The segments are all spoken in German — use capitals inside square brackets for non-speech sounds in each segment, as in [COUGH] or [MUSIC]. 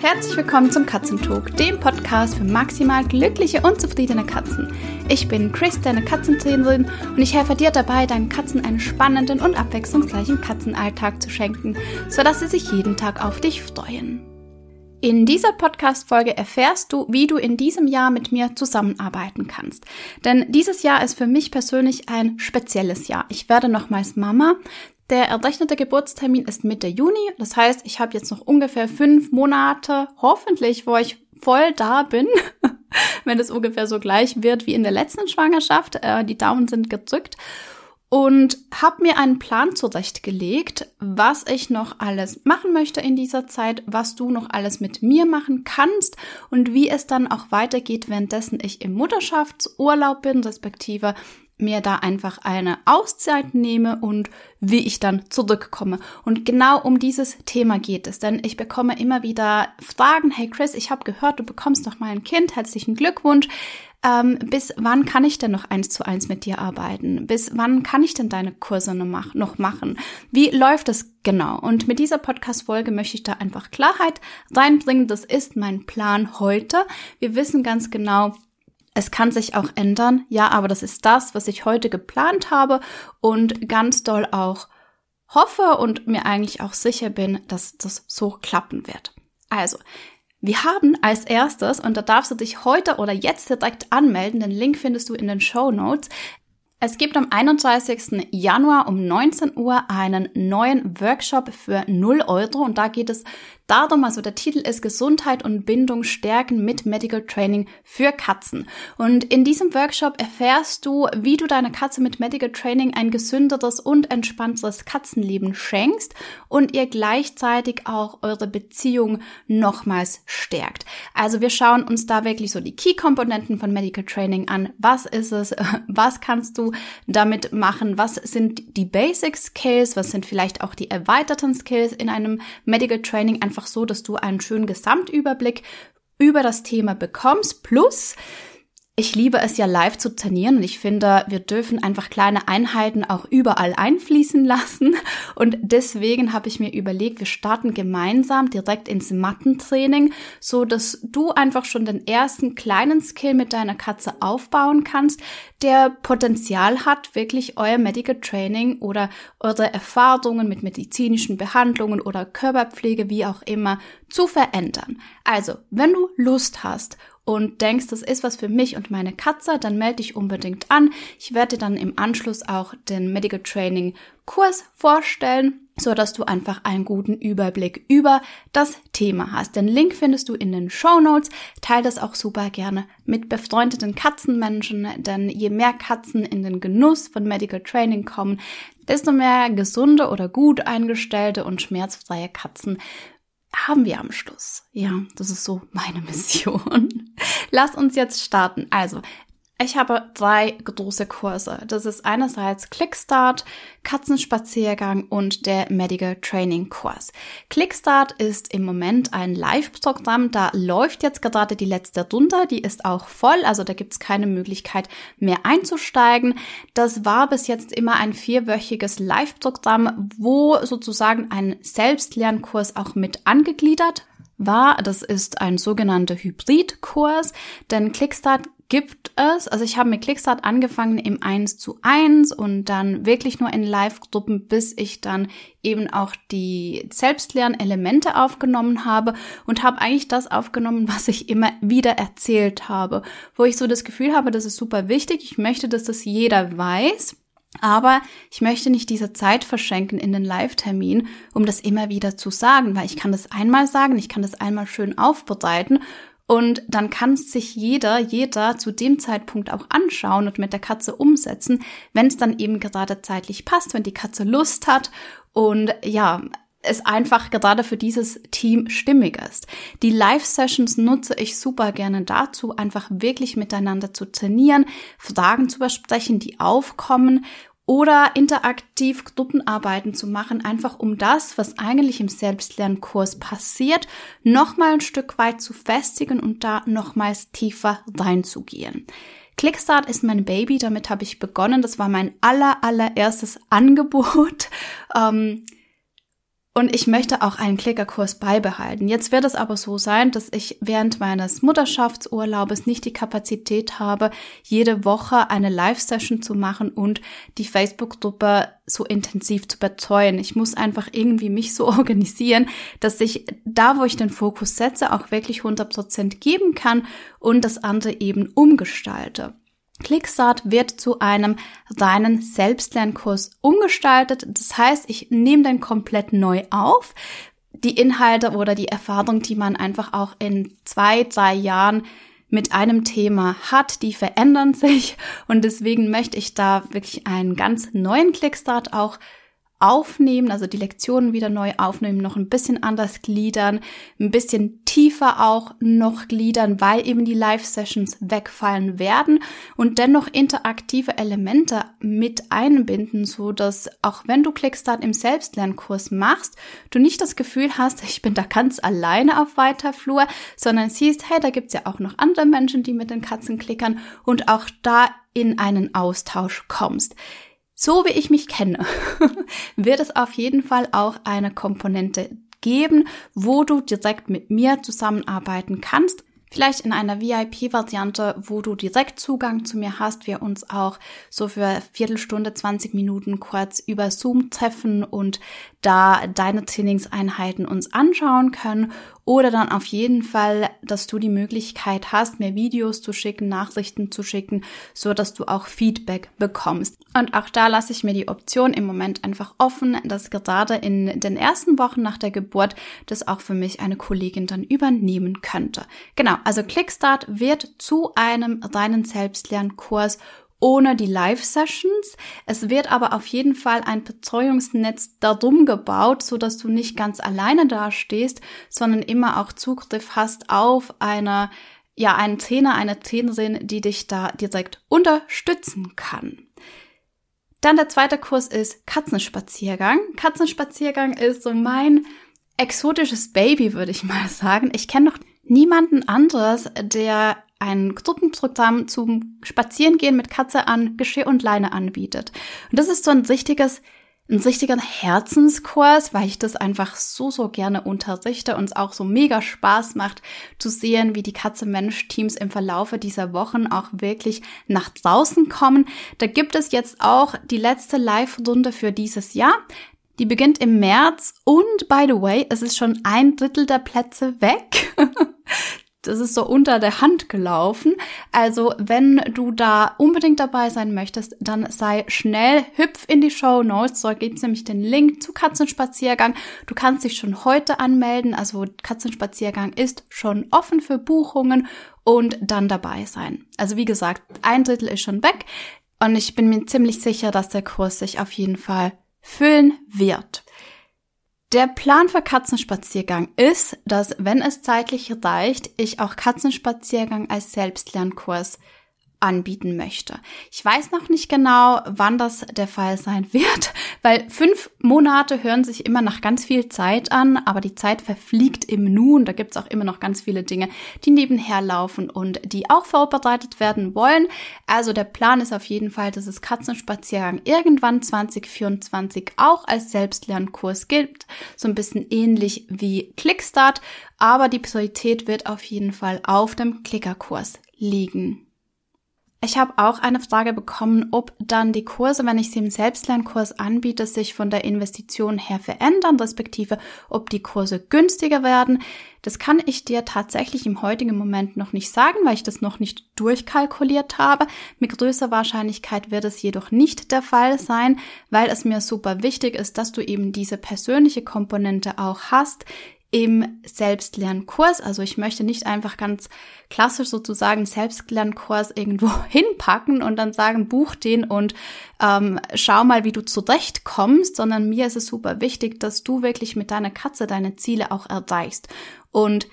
Herzlich willkommen zum Katzentalk, dem Podcast für maximal glückliche und zufriedene Katzen. Ich bin Chris, deine Katzentrainerin, und ich helfe dir dabei, deinen Katzen einen spannenden und abwechslungsreichen Katzenalltag zu schenken, sodass sie sich jeden Tag auf dich freuen. In dieser Podcast-Folge erfährst du, wie du in diesem Jahr mit mir zusammenarbeiten kannst. Denn dieses Jahr ist für mich persönlich ein spezielles Jahr. Ich werde nochmals Mama. Der errechnete Geburtstermin ist Mitte Juni. Das heißt, ich habe jetzt noch ungefähr fünf Monate, hoffentlich, wo ich voll da bin, [LAUGHS] wenn es ungefähr so gleich wird wie in der letzten Schwangerschaft. Äh, die Daumen sind gedrückt. Und habe mir einen Plan zurechtgelegt, was ich noch alles machen möchte in dieser Zeit, was du noch alles mit mir machen kannst und wie es dann auch weitergeht, währenddessen ich im Mutterschaftsurlaub bin, respektive mir da einfach eine Auszeit nehme und wie ich dann zurückkomme. Und genau um dieses Thema geht es, denn ich bekomme immer wieder Fragen, hey Chris, ich habe gehört, du bekommst noch mal ein Kind, herzlichen Glückwunsch. Ähm, bis wann kann ich denn noch eins zu eins mit dir arbeiten? Bis wann kann ich denn deine Kurse noch machen? Wie läuft es genau? Und mit dieser Podcast-Folge möchte ich da einfach Klarheit reinbringen. Das ist mein Plan heute. Wir wissen ganz genau, es kann sich auch ändern, ja, aber das ist das, was ich heute geplant habe und ganz doll auch hoffe und mir eigentlich auch sicher bin, dass das so klappen wird. Also, wir haben als erstes, und da darfst du dich heute oder jetzt direkt anmelden, den Link findest du in den Show Notes, es gibt am 31. Januar um 19 Uhr einen neuen Workshop für 0 Euro und da geht es darum, also der Titel ist Gesundheit und Bindung stärken mit Medical Training für Katzen. Und in diesem Workshop erfährst du, wie du deiner Katze mit Medical Training ein gesünderes und entspannteres Katzenleben schenkst und ihr gleichzeitig auch eure Beziehung nochmals stärkt. Also wir schauen uns da wirklich so die Key-Komponenten von Medical Training an. Was ist es? [LAUGHS] Was kannst du damit machen? Was sind die Basic Skills? Was sind vielleicht auch die erweiterten Skills in einem Medical Training? Einfach so, dass du einen schönen Gesamtüberblick über das Thema bekommst. Plus, ich liebe es ja live zu trainieren und ich finde, wir dürfen einfach kleine Einheiten auch überall einfließen lassen. Und deswegen habe ich mir überlegt, wir starten gemeinsam direkt ins Mattentraining, so dass du einfach schon den ersten kleinen Skill mit deiner Katze aufbauen kannst, der Potenzial hat, wirklich euer Medical Training oder eure Erfahrungen mit medizinischen Behandlungen oder Körperpflege, wie auch immer, zu verändern. Also, wenn du Lust hast und denkst, das ist was für mich und meine Katze, dann melde dich unbedingt an. Ich werde dann im Anschluss auch den Medical Training Kurs vorstellen, so dass du einfach einen guten Überblick über das Thema hast. Den Link findest du in den Show Notes. Teil das auch super gerne mit befreundeten Katzenmenschen, denn je mehr Katzen in den Genuss von Medical Training kommen, desto mehr gesunde oder gut eingestellte und schmerzfreie Katzen haben wir am Schluss. Ja, das ist so meine [LAUGHS] Mission. Lass uns jetzt starten. Also, ich habe drei große Kurse. Das ist einerseits Clickstart, Katzenspaziergang und der Medical Training Kurs. Clickstart ist im Moment ein Live-Programm. Da läuft jetzt gerade die letzte Runde. Die ist auch voll, also da gibt es keine Möglichkeit mehr einzusteigen. Das war bis jetzt immer ein vierwöchiges Live-Programm, wo sozusagen ein Selbstlernkurs auch mit angegliedert war. Das ist ein sogenannter Hybridkurs, denn Clickstart gibt es. Also ich habe mit Clickstart angefangen im 1 zu 1 und dann wirklich nur in Live-Gruppen, bis ich dann eben auch die Selbstlernelemente aufgenommen habe und habe eigentlich das aufgenommen, was ich immer wieder erzählt habe, wo ich so das Gefühl habe, das ist super wichtig. Ich möchte, dass das jeder weiß. Aber ich möchte nicht diese Zeit verschenken in den Live-Termin, um das immer wieder zu sagen, weil ich kann das einmal sagen, ich kann das einmal schön aufbereiten. Und dann kann sich jeder, jeder zu dem Zeitpunkt auch anschauen und mit der Katze umsetzen, wenn es dann eben gerade zeitlich passt, wenn die Katze Lust hat. Und ja, es einfach gerade für dieses Team stimmig ist. Die Live-Sessions nutze ich super gerne dazu, einfach wirklich miteinander zu trainieren, Fragen zu besprechen, die aufkommen oder interaktiv Gruppenarbeiten zu machen, einfach um das, was eigentlich im Selbstlernkurs passiert, nochmal ein Stück weit zu festigen und da nochmals tiefer reinzugehen. Clickstart ist mein Baby, damit habe ich begonnen. Das war mein aller, allererstes [LAUGHS] Angebot. Ähm, Und ich möchte auch einen Klickerkurs beibehalten. Jetzt wird es aber so sein, dass ich während meines Mutterschaftsurlaubes nicht die Kapazität habe, jede Woche eine Live-Session zu machen und die Facebook-Gruppe so intensiv zu betreuen. Ich muss einfach irgendwie mich so [LAUGHS] organisieren, dass ich da, wo ich den Fokus setze, auch wirklich 100 Prozent geben kann und das andere eben umgestalte. Clickstart wird zu einem reinen Selbstlernkurs umgestaltet. Das heißt, ich nehme den komplett neu auf. Die Inhalte oder die Erfahrung, die man einfach auch in zwei, drei Jahren mit einem Thema hat, die verändern sich. Und deswegen möchte ich da wirklich einen ganz neuen Clickstart auch aufnehmen, also die Lektionen wieder neu aufnehmen, noch ein bisschen anders gliedern, ein bisschen tiefer auch noch gliedern, weil eben die Live-Sessions wegfallen werden und dennoch interaktive Elemente mit einbinden, so dass auch wenn du Clickstart im Selbstlernkurs machst, du nicht das Gefühl hast, [LAUGHS] ich bin da ganz alleine auf weiter Flur, sondern siehst, hey, da gibt's ja auch noch andere Menschen, die mit den Katzen klickern und auch da in einen Austausch kommst. So wie ich mich kenne, [LAUGHS] wird es auf jeden Fall auch eine Komponente geben, wo du direkt mit mir zusammenarbeiten kannst. Vielleicht in einer VIP-Variante, wo du direkt Zugang zu mir hast, wir uns auch so für Viertelstunde, 20 Minuten kurz über Zoom treffen und da deine Trainingseinheiten uns anschauen können oder dann auf jeden Fall, dass du die Möglichkeit hast, mir Videos zu schicken, Nachrichten zu schicken, so dass du auch Feedback bekommst. Und auch da lasse ich mir die Option im Moment einfach offen, dass gerade in den ersten Wochen nach der Geburt das auch für mich eine Kollegin dann übernehmen könnte. Genau, also Clickstart wird zu einem reinen Selbstlernkurs ohne die Live-Sessions. Es wird aber auf jeden Fall ein Betreuungsnetz darum gebaut, so dass du nicht ganz alleine dastehst, sondern immer auch Zugriff hast auf eine ja, einen Trainer, eine Trainerin, die dich da direkt unterstützen kann. Dann der zweite Kurs ist Katzenspaziergang. Katzenspaziergang ist so mein exotisches Baby, würde ich mal sagen. Ich kenne noch niemanden anderes, der ein Gruppenprogramm zum Spazierengehen mit Katze an Geschirr und Leine anbietet. Und das ist so ein richtiges ein richtiger Herzenskurs, weil ich das einfach so, so gerne unterrichte und es auch so mega Spaß macht zu sehen, wie die Katze-Mensch-Teams im Verlaufe dieser Wochen auch wirklich nach draußen kommen. Da gibt es jetzt auch die letzte Live-Runde für dieses Jahr. Die beginnt im März und by the way, es ist schon ein Drittel der Plätze weg. [LAUGHS] das ist so unter der Hand gelaufen. Also wenn du da unbedingt dabei sein möchtest, dann sei schnell, hüpf in die Show Notes. Dort gibt's nämlich den Link zu Katzenspaziergang. Du kannst dich schon heute anmelden. Also Katzenspaziergang ist schon offen für Buchungen und dann dabei sein. Also wie gesagt, ein Drittel ist schon weg und ich bin mir ziemlich sicher, dass der Kurs sich auf jeden Fall füllen wird. Der Plan für Katzenspaziergang ist, dass, wenn es zeitlich reicht, ich auch Katzenspaziergang als Selbstlernkurs anbieten möchte. Ich weiß noch nicht genau, wann das der Fall sein wird, [LAUGHS] weil fünf Monate hören sich immer nach ganz viel Zeit an, aber die Zeit verfliegt im Nun. Da gibt's auch immer noch ganz viele Dinge, die nebenher laufen und die auch vorbereitet werden wollen. Also der Plan ist auf jeden Fall, dass es Katzenspaziergang irgendwann 2024 auch als Selbstlernkurs gibt. So ein bisschen ähnlich wie Clickstart, aber die Priorität wird auf jeden Fall auf dem Klickerkurs liegen. Ich habe auch eine Frage bekommen, ob dann die Kurse, wenn ich sie im Selbstlernkurs anbiete, sich von der Investition her verändern, respektive ob die Kurse günstiger werden. Das kann ich dir tatsächlich im heutigen Moment noch nicht sagen, weil ich das noch nicht durchkalkuliert habe. Mit größer Wahrscheinlichkeit wird es jedoch nicht der Fall sein, weil es mir super wichtig ist, dass du eben diese persönliche Komponente auch hast, im Selbstlernkurs. Also ich möchte nicht einfach ganz klassisch sozusagen Selbstlernkurs irgendwo [LAUGHS] hinpacken und dann sagen, buch den und ähm, schau mal, wie du zurechtkommst, sondern mir ist es super wichtig, dass du wirklich mit deiner Katze deine Ziele auch erreichst. Und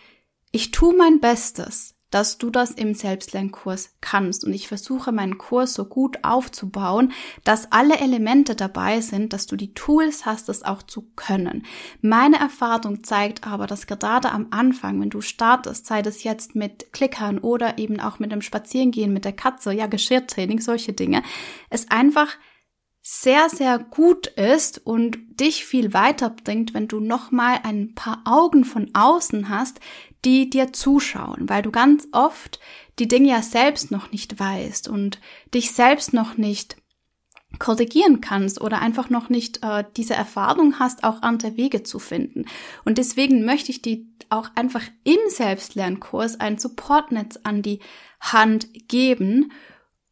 ich tue mein Bestes, dass du das im Selbstlernkurs kannst. Und ich versuche meinen Kurs so gut aufzubauen, dass alle Elemente dabei sind, dass du die Tools hast, das auch zu können. Meine Erfahrung zeigt aber, dass gerade am Anfang, wenn du startest, sei das jetzt mit Klickern oder eben auch mit dem Spazierengehen mit der Katze, ja, Geschirrtraining, solche Dinge, es einfach sehr, sehr gut ist und dich viel weiterbringt, wenn du nochmal ein paar Augen von außen hast, die dir zuschauen, weil du ganz oft die Dinge ja selbst noch nicht weißt und dich selbst noch nicht korrigieren kannst oder einfach noch nicht äh, diese Erfahrung hast, auch andere Wege zu finden. Und deswegen möchte ich dir auch einfach im Selbstlernkurs ein Supportnetz an die Hand geben.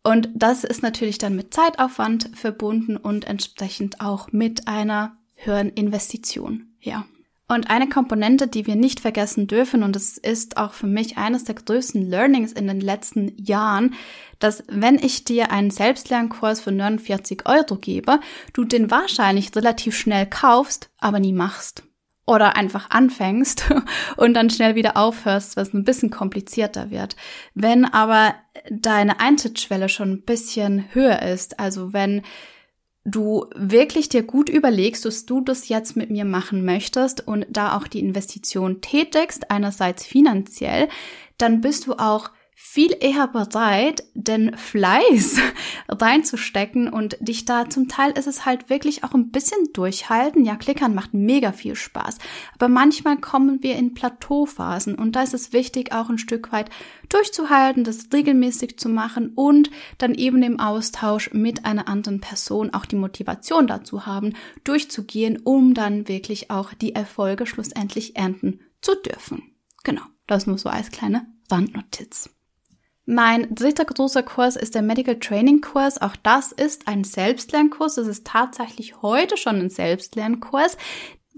Und das ist natürlich dann mit Zeitaufwand verbunden und entsprechend auch mit einer höheren Investition. Ja. Und eine Komponente, die wir nicht vergessen dürfen, und es ist auch für mich eines der größten Learnings in den letzten Jahren, dass wenn ich dir einen Selbstlernkurs für 49 Euro gebe, du den wahrscheinlich relativ schnell kaufst, aber nie machst. Oder einfach anfängst [LAUGHS] und dann schnell wieder aufhörst, was ein bisschen komplizierter wird. Wenn aber deine Eintrittsschwelle schon ein bisschen höher ist, also wenn du wirklich dir gut überlegst, dass du das jetzt mit mir machen möchtest und da auch die Investition tätigst, einerseits finanziell, dann bist du auch viel eher bereit, den Fleiß [LAUGHS] reinzustecken und dich da zum Teil ist es halt wirklich auch ein bisschen durchhalten. Ja, Klickern macht mega viel Spaß. Aber manchmal kommen wir in Plateauphasen und da ist es wichtig, auch ein Stück weit durchzuhalten, das regelmäßig zu machen und dann eben im Austausch mit einer anderen Person auch die Motivation dazu haben, durchzugehen, um dann wirklich auch die Erfolge schlussendlich ernten zu dürfen. Genau. Das nur so als kleine Randnotiz. Mein dritter großer Kurs ist der Medical Training Kurs. Auch das ist ein Selbstlernkurs. Das ist tatsächlich heute schon ein Selbstlernkurs.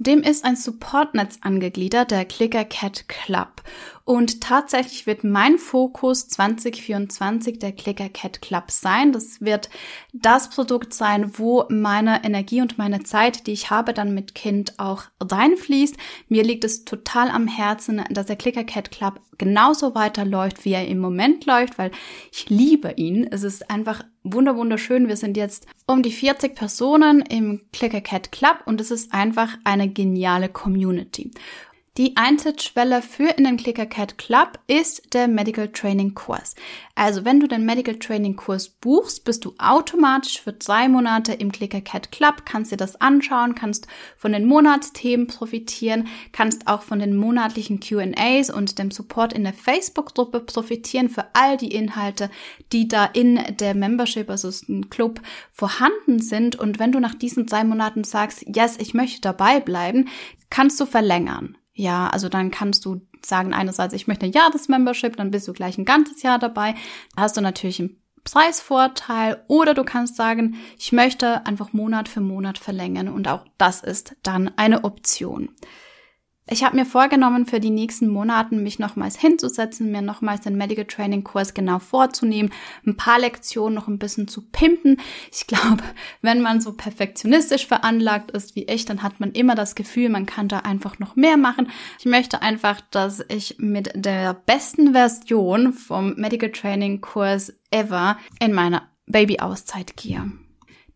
Dem ist ein Supportnetz angegliedert, der Clicker Cat Club. Und tatsächlich wird mein Fokus 2024 der Clicker Cat Club sein. Das wird das Produkt sein, wo meine Energie und meine Zeit, die ich habe, dann mit Kind auch reinfließt. Mir liegt es total am Herzen, dass der Clicker Cat Club genauso weiterläuft, wie er im Moment läuft, weil ich liebe ihn. Es ist einfach wunderschön. Wir sind jetzt um die 40 Personen im Clicker Cat Club und es ist einfach eine geniale Community. Die Eintrittsschwelle für in den Clicker Club ist der Medical Training Kurs. Also wenn du den Medical Training Kurs buchst, bist du automatisch für drei Monate im Clicker Cat Club, kannst dir das anschauen, kannst von den Monatsthemen profitieren, kannst auch von den monatlichen Q&As und dem Support in der Facebook-Gruppe profitieren für all die Inhalte, die da in der Membership, also im Club, vorhanden sind. Und wenn du nach diesen drei Monaten sagst, yes, ich möchte dabei bleiben, kannst du verlängern. Ja, also dann kannst du sagen einerseits, ich möchte ein Jahresmembership, dann bist du gleich ein ganzes Jahr dabei. hast du natürlich einen Preisvorteil oder du kannst sagen, ich möchte einfach Monat für Monat verlängern und auch das ist dann eine Option. Ich habe mir vorgenommen, für die nächsten Monaten mich nochmals hinzusetzen, mir nochmals den Medical Training Kurs genau vorzunehmen, ein paar Lektionen noch ein bisschen zu pimpen. Ich glaube, [LAUGHS] wenn man so perfektionistisch veranlagt ist wie ich, dann hat man immer das Gefühl, man kann da einfach noch mehr machen. Ich möchte einfach, dass ich mit der besten Version vom Medical Training Kurs ever in meine Baby-Auszeit gehe.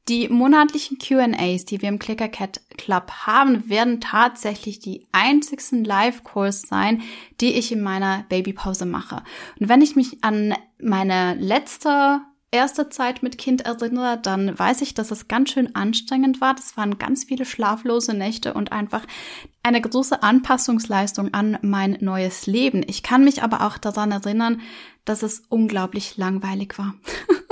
Die monatlichen QAs, die wir im ClickerCat Club haben, werden tatsächlich die einzigsten Live-Calls sein, die ich in meiner Babypause mache. Und wenn ich mich an meine letzte erste Zeit mit Kind erinnere, dann weiß ich, dass es ganz schön anstrengend war. Das waren ganz viele schlaflose Nächte und einfach eine große Anpassungsleistung an mein neues Leben. Ich kann mich aber auch daran erinnern, dass es unglaublich langweilig war. [LAUGHS]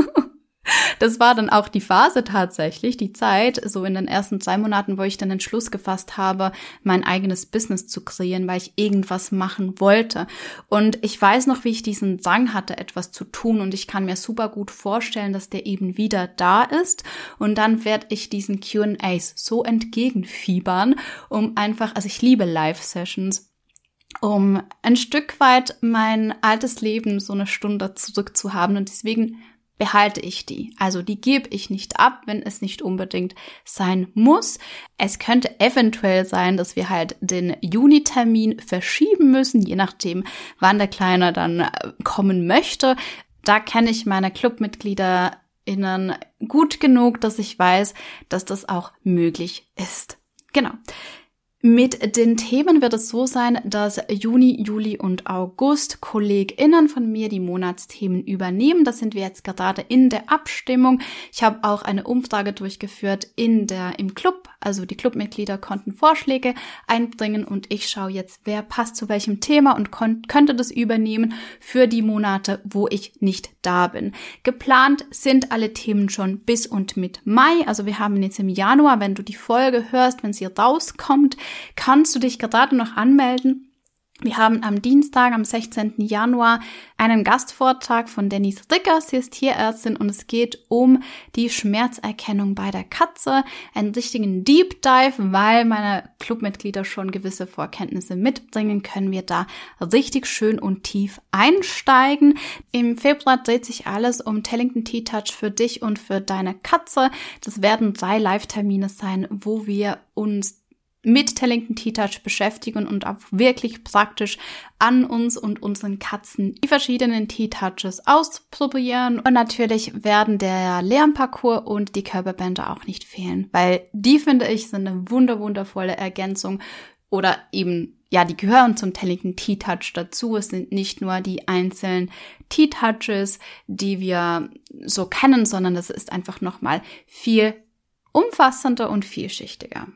das war dann auch die Phase tatsächlich, die Zeit, so in den ersten zwei Monaten, wo ich dann den Schluss gefasst habe, mein eigenes Business zu kreieren, weil ich irgendwas machen wollte. Und ich weiß noch, wie ich diesen Drang hatte, etwas zu tun. Und ich kann mir super gut vorstellen, dass der eben wieder da ist. Und dann werde ich diesen Q&As so entgegenfiebern, um einfach, also ich liebe Live-Sessions um ein Stück weit mein altes Leben so eine Stunde zurückzuhaben. Und deswegen behalte ich die. Also die gebe ich nicht ab, wenn es nicht unbedingt sein muss. Es könnte eventuell sein, dass wir halt den Juni-Termin verschieben müssen, je nachdem, wann der Kleine dann äh, kommen möchte. Da kenne ich meine Clubmitglieder innen gut genug, dass ich weiß, dass das auch möglich ist. Genau. Mit den Themen wird es so sein, dass Juni, Juli und August KollegInnen von mir die Monatsthemen übernehmen. Das sind wir jetzt gerade in der Abstimmung. Ich habe auch eine Umfrage durchgeführt in der, im Club. Also die Clubmitglieder konnten Vorschläge einbringen und ich schaue jetzt, wer passt zu welchem Thema und könnte das übernehmen für die Monate, wo ich nicht da bin. Geplant sind alle Themen schon bis und mit Mai. Also wir haben jetzt im Januar, wenn du die Folge hörst, wenn sie rauskommt, kannst du dich gerade noch anmelden. Wir haben am Dienstag, am 16. Januar, einen Gastvortrag von Denise Ricker. Sie ist Tierärztin und es geht um die Schmerzerkennung bei der Katze. Einen richtigen Deep Dive, weil meine Clubmitglieder schon gewisse Vorkenntnisse mitbringen, können wir da richtig schön und tief einsteigen. Im Februar dreht sich alles um Tellington Tea Touch für dich und für deine Katze. Das werden drei Live-Termine sein, wo wir uns mit Tellington T-Touch beschäftigen und auch wirklich praktisch an uns und unseren Katzen die verschiedenen T-Touches ausprobieren. Und natürlich werden der Lernparcours und die Körperbänder auch nicht fehlen, weil die finde ich sind eine wunder wundervolle Ergänzung oder eben ja, die gehören zum Tellington T-Touch dazu. Es sind nicht nur die einzelnen T-Touches, die wir so kennen, sondern es ist einfach nochmal viel umfassender und vielschichtiger.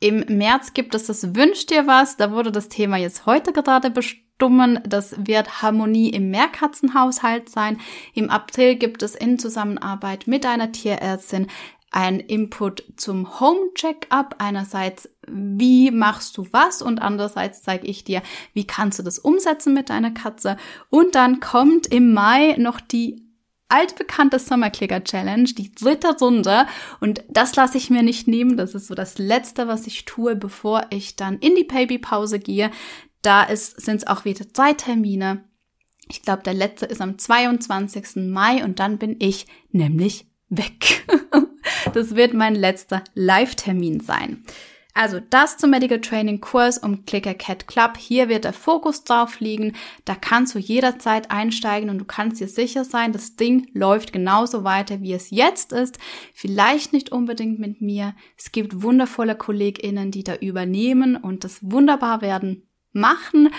Im März gibt es das Wünsch dir was. Da wurde das Thema jetzt heute gerade bestimmen. Das wird Harmonie im Mehrkatzenhaushalt sein. Im April gibt es in Zusammenarbeit mit einer Tierärztin ein Input zum Home Checkup. Einerseits, wie machst du was? Und andererseits zeige ich dir, wie kannst du das umsetzen mit deiner Katze. Und dann kommt im Mai noch die altbekannte Sommerklicker Challenge, die dritte Runde. Und das lasse ich mir nicht nehmen. Das ist so das Letzte, was ich tue, bevor ich dann in die Babypause gehe. Da sind es auch wieder drei Termine. Ich glaube, der letzte ist am 22. Mai und dann bin ich nämlich weg. [LAUGHS] das wird mein letzter Live-Termin sein. Also das zum Medical Training Kurs um Clicker Cat Club. Hier wird der Fokus drauf liegen. Da kannst du jederzeit einsteigen und du kannst dir sicher sein, das Ding läuft genauso weiter, wie es jetzt ist. Vielleicht nicht unbedingt mit mir. Es gibt wundervolle KollegInnen, die da übernehmen und das wunderbar werden machen.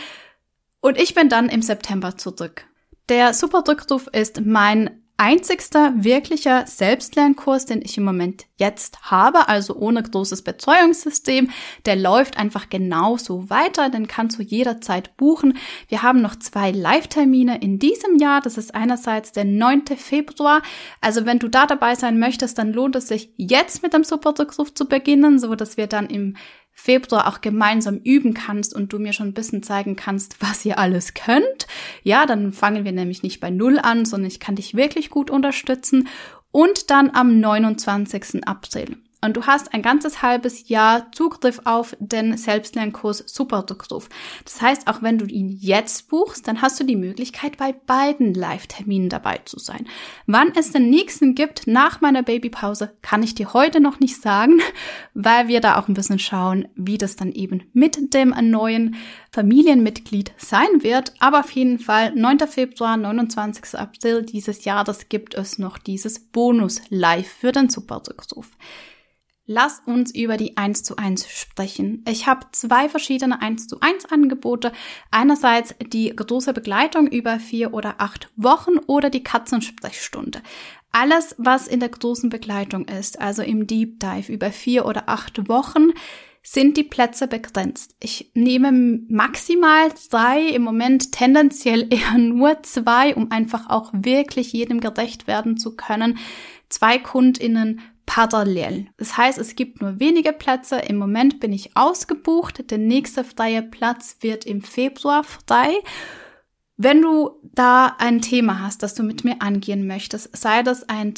Und ich bin dann im September zurück. Der Super Rückruf ist mein einzigster wirklicher Selbstlernkurs, den ich im Moment jetzt habe, also ohne großes Betreuungssystem. Der läuft einfach genauso weiter, den kannst du jederzeit buchen. Wir haben noch zwei Live-Termine in diesem Jahr. Das ist einerseits der 9. Februar. Also wenn du da dabei sein möchtest, dann lohnt es sich jetzt mit dem Superrückruf zu beginnen, so dass wir dann im Februar auch gemeinsam üben kannst und du mir schon ein bisschen zeigen kannst, was ihr alles könnt. Ja, dann fangen wir nämlich nicht bei Null an, sondern ich kann dich wirklich gut unterstützen. Und dann am 29. April und du hast ein ganzes halbes Jahr Zugriff auf den Selbstlernkurs Superdruckruf. Das heißt, auch wenn du ihn jetzt buchst, dann hast du die Möglichkeit, bei beiden Live-Terminen dabei zu sein. Wann es den nächsten gibt nach meiner Babypause, kann ich dir heute noch nicht sagen, [LAUGHS] weil wir da auch ein bisschen schauen, wie das dann eben mit dem neuen Familienmitglied sein wird. Aber auf jeden Fall 9. Februar, 29. April dieses Jahres gibt es noch dieses Bonus live für den Superdruckruf. Lass uns über die 1 zu 1 sprechen. Ich habe zwei verschiedene 1 zu 1 Angebote. Einerseits die große Begleitung über vier oder acht Wochen oder die Katzensprechstunde. Alles, was in der großen Begleitung ist, also im Deep Dive über vier oder acht Wochen, sind die Plätze begrenzt. Ich nehme maximal zwei, im Moment tendenziell eher nur zwei, um einfach auch wirklich jedem gerecht werden zu können. Zwei KundInnen parallel. Das heißt, es gibt nur wenige Plätze. Im Moment bin ich ausgebucht. Der nächste freie Platz wird im Februar frei. Wenn du da ein Thema hast, das du mit mir angehen möchtest, sei das ein,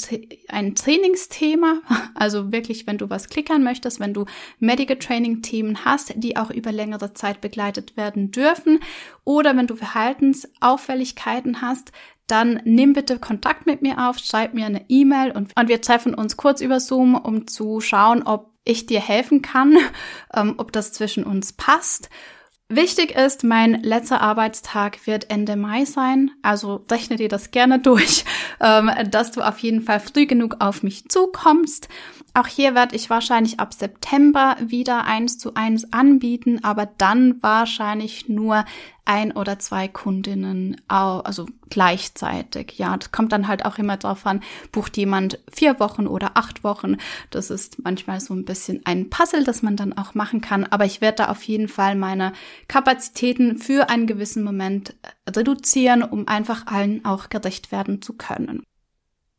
ein Trainingsthema, [LAUGHS] also wirklich, wenn du was klickern möchtest, wenn du Medical Training Themen hast, die auch über längere Zeit begleitet werden dürfen, oder wenn du Verhaltensauffälligkeiten hast, dann nimm bitte Kontakt mit mir auf, schreib mir eine E-Mail und, und wir treffen uns kurz über Zoom, um zu schauen, ob ich dir helfen kann, [LAUGHS] ähm, ob das zwischen uns passt. Wichtig ist, mein letzter Arbeitstag wird Ende Mai sein, also rechne dir das gerne [LAUGHS] durch, ähm, dass du auf jeden Fall früh genug auf mich zukommst. Auch hier werde ich wahrscheinlich ab September wieder eins zu eins anbieten, aber dann wahrscheinlich nur ein oder zwei Kundinnen, also gleichzeitig. Ja, das kommt dann halt auch immer drauf an, bucht jemand vier Wochen oder acht Wochen. Das ist manchmal so ein bisschen ein Puzzle, das man dann auch machen kann. Aber ich werde da auf jeden Fall meine Kapazitäten für einen gewissen Moment reduzieren, um einfach allen auch gerecht werden zu können.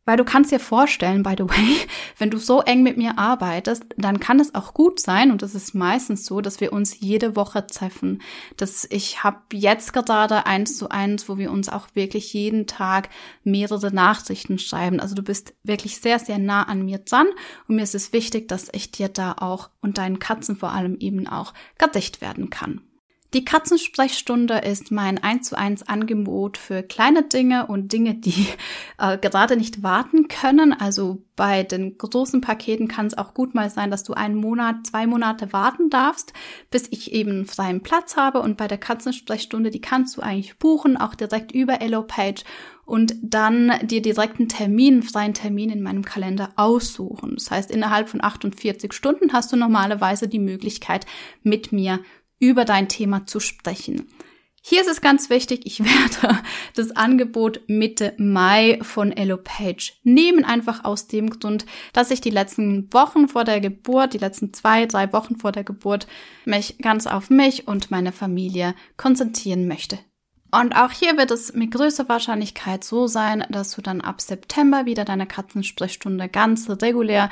Weil du kannst dir vorstellen, by the way, [LAUGHS] wenn du so eng mit mir arbeitest, dann kann es auch gut sein, und das ist meistens so, dass wir uns jede Woche treffen. Dass ich habe jetzt gerade eins zu eins, wo wir uns auch wirklich jeden Tag mehrere Nachrichten schreiben. Also du bist wirklich sehr, sehr nah an mir dran. Und mir ist es wichtig, dass ich dir da auch und deinen Katzen vor allem eben auch gedicht werden kann. Die Katzensprechstunde ist mein 1 zu 1 Angebot für kleine Dinge und Dinge, die [LAUGHS] äh, gerade nicht warten können. Also bei den großen Paketen kann es auch gut mal sein, dass du einen Monat, zwei Monate warten darfst, bis ich eben freien Platz habe. Und bei der Katzensprechstunde, die kannst du eigentlich buchen, auch direkt über EloPage und dann dir direkt einen Termin, freien Termin in meinem Kalender aussuchen. Das heißt, innerhalb von 48 Stunden hast du normalerweise die Möglichkeit, mit mir über dein Thema zu sprechen. Hier ist es ganz wichtig, ich [LAUGHS] werde das Angebot Mitte Mai von EloPage nehmen, einfach aus dem Grund, dass ich die letzten Wochen vor der Geburt, die letzten zwei, drei Wochen vor der Geburt, mich ganz auf mich und meine Familie konzentrieren möchte. Und auch hier wird es mit größter Wahrscheinlichkeit so sein, dass du dann ab September wieder deine Katzensprechstunde ganz regulär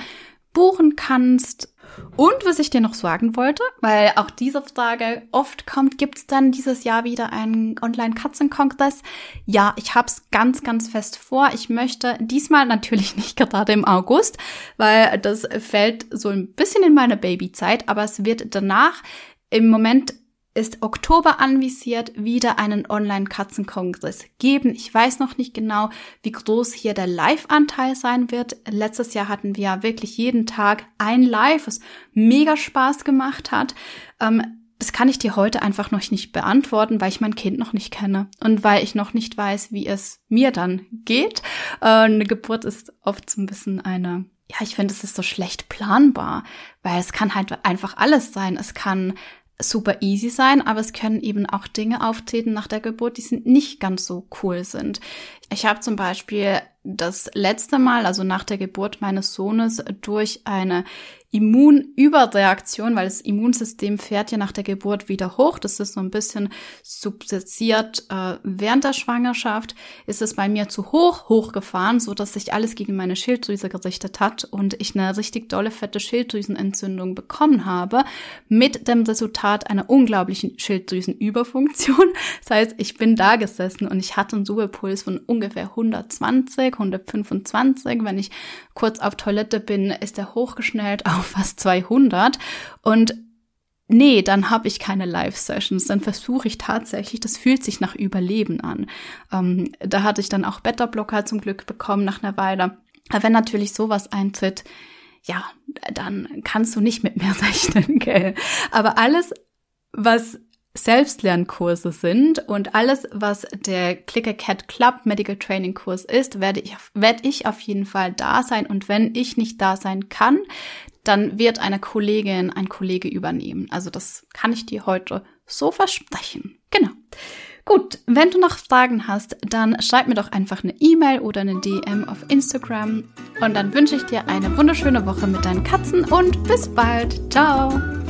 buchen kannst und was ich dir noch sagen wollte, weil auch diese Frage oft kommt, gibt es dann dieses Jahr wieder einen Online-Katzenkongress? Ja, ich habe es ganz, ganz fest vor. Ich möchte diesmal natürlich [LAUGHS] nicht gerade im August, weil das fällt so ein bisschen in meine Babyzeit, aber es wird danach im Moment ist Oktober anvisiert, wieder einen Online-Katzenkongress geben. Ich weiß noch nicht genau, wie groß hier der Live-Anteil sein wird. Letztes Jahr hatten wir ja wirklich jeden Tag ein Live, was mega Spaß gemacht hat. Ähm, das kann ich dir heute einfach noch nicht beantworten, weil ich mein Kind noch nicht kenne und weil ich noch nicht weiß, wie es mir dann geht. Äh, eine Geburt ist oft so ein bisschen eine ja, ich finde, es ist so schlecht planbar, weil es kann halt einfach alles sein. Es kann super easy sein, aber es können eben auch Dinge auftreten nach der Geburt, die sind nicht ganz so cool sind. Ich habe zum Beispiel das letzte Mal, also nach der Geburt meines Sohnes, durch eine Immunüberreaktion, weil das Immunsystem fährt ja nach der Geburt wieder hoch. Das ist so ein bisschen subsidiert äh, während der Schwangerschaft. Ist es bei mir zu hoch hochgefahren, so dass sich alles gegen meine Schilddrüse gerichtet hat und ich eine richtig dolle fette Schilddrüsenentzündung bekommen habe, mit dem Resultat einer unglaublichen Schilddrüsenüberfunktion. [LAUGHS] Das heißt, ich bin da gesessen und ich hatte einen Ruhepuls von ungefähr 120, 125. Wenn ich kurz auf Toilette bin, ist er hochgeschnellt [LAUGHS] auf fast 200. Und nee, dann habe ich keine Live-Sessions. Dann versuche ich tatsächlich, das fühlt sich nach Überleben an. Ähm, da hatte ich dann auch Beta-Blocker zum Glück bekommen nach einer Weile. Aber wenn natürlich sowas eintritt, ja, dann kannst du nicht mit mir [LAUGHS] rechnen, gell? Aber alles, was Selbstlernkurse sind und alles, was der Clicker Cat Club Medical Training Kurs ist, werde ich, werde ich auf jeden Fall da sein. Und wenn ich nicht da sein kann, dann wird eine Kollegin, ein Kollege übernehmen. Also das kann ich dir heute so versprechen. Genau. Gut, wenn du noch Fragen hast, dann schreib mir doch einfach eine E-Mail oder eine DM auf Instagram. Und dann wünsche ich dir eine wunderschöne Woche mit deinen Katzen und bis bald. Ciao.